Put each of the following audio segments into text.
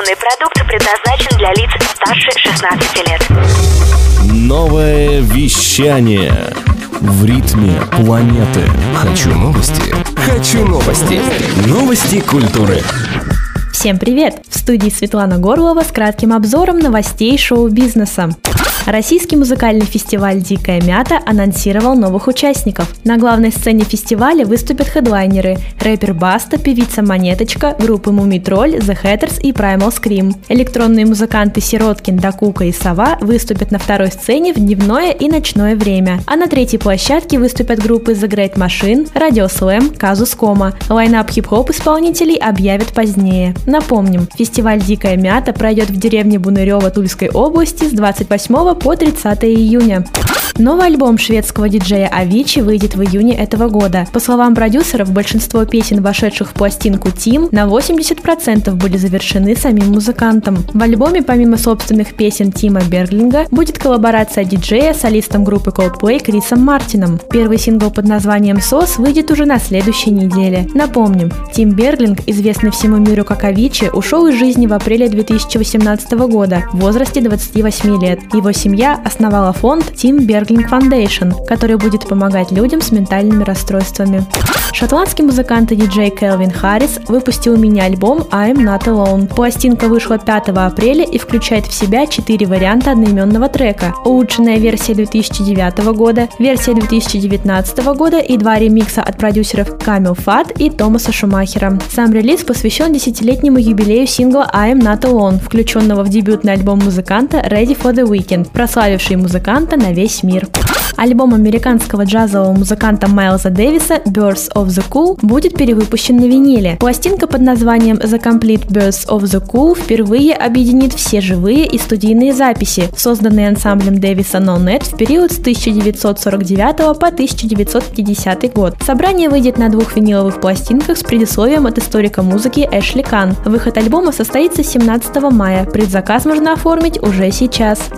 Информационный продукт предназначен для лиц старше 16 лет. Новое вещание в ритме планеты. Хочу новости. Хочу новости. Новости культуры. Всем привет! В студии Светлана Горлова с кратким обзором новостей шоу-бизнеса. Российский музыкальный фестиваль «Дикая мята» анонсировал новых участников. На главной сцене фестиваля выступят хедлайнеры – рэпер Баста, певица Монеточка, группы Мумитроль, The Hatters и Primal Scream. Электронные музыканты Сироткин, Дакука и Сова выступят на второй сцене в дневное и ночное время, а на третьей площадке выступят группы The Great Machine, Radio Slam, Казус Кома. Lineup хип-хоп исполнителей объявят позднее. Напомним, фестиваль «Дикая мята» пройдет в деревне Бунырева Тульской области с 28 по 30 июня. Новый альбом шведского диджея Авичи выйдет в июне этого года. По словам продюсеров, большинство песен, вошедших в пластинку Tim, на 80% были завершены самим музыкантом. В альбоме, помимо собственных песен Тима Берглинга, будет коллаборация диджея с солистом группы Coldplay Крисом Мартином. Первый сингл под названием «SOS» выйдет уже на следующей неделе. Напомним, Тим Берглинг, известный всему миру как Авичи, ушел из жизни в апреле 2018 года в возрасте 28 лет. Его семья основала фонд Тим Берглинг Bergling Foundation, который будет помогать людям с ментальными расстройствами. Шотландский музыкант и диджей Келвин Харрис выпустил мини-альбом I'm Not Alone. Пластинка вышла 5 апреля и включает в себя четыре варианта одноименного трека. Улучшенная версия 2009 года, версия 2019 года и два ремикса от продюсеров Камил Фат и Томаса Шумахера. Сам релиз посвящен десятилетнему юбилею сингла I'm Not Alone, включенного в дебютный альбом музыканта Ready for the Weekend, прославивший музыканта на весь мир. Альбом американского джазового музыканта Майлза Дэвиса Birds of the Cool будет перевыпущен на виниле. Пластинка под названием The Complete Birds of the Cool впервые объединит все живые и студийные записи, созданные ансамблем Дэвиса Net в период с 1949 по 1950 год. Собрание выйдет на двух виниловых пластинках с предисловием от историка музыки Эшли Кан. Выход альбома состоится 17 мая. Предзаказ можно оформить уже сейчас.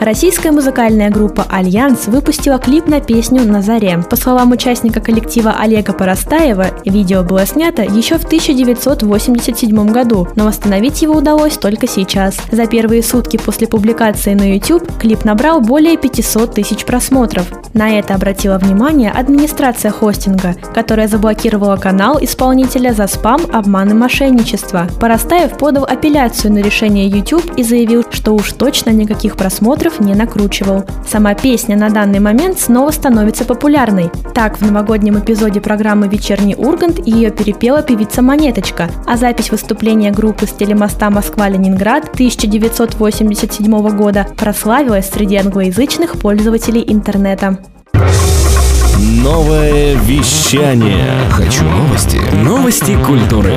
Российская музыкальная группа «Альянс» выпустила клип на песню «На заре». По словам участника коллектива Олега Поростаева, видео было снято еще в 1987 году, но восстановить его удалось только сейчас. За первые сутки после публикации на YouTube клип набрал более 500 тысяч просмотров. На это обратила внимание администрация хостинга, которая заблокировала канал исполнителя за спам, обман и мошенничество. Поростаев подал апелляцию на решение YouTube и заявил, что уж точно никаких просмотров просмотров не накручивал. Сама песня на данный момент снова становится популярной. Так, в новогоднем эпизоде программы «Вечерний Ургант» ее перепела певица Монеточка, а запись выступления группы с телемоста Москва-Ленинград 1987 года прославилась среди англоязычных пользователей интернета. Новое вещание. Хочу новости. Новости культуры.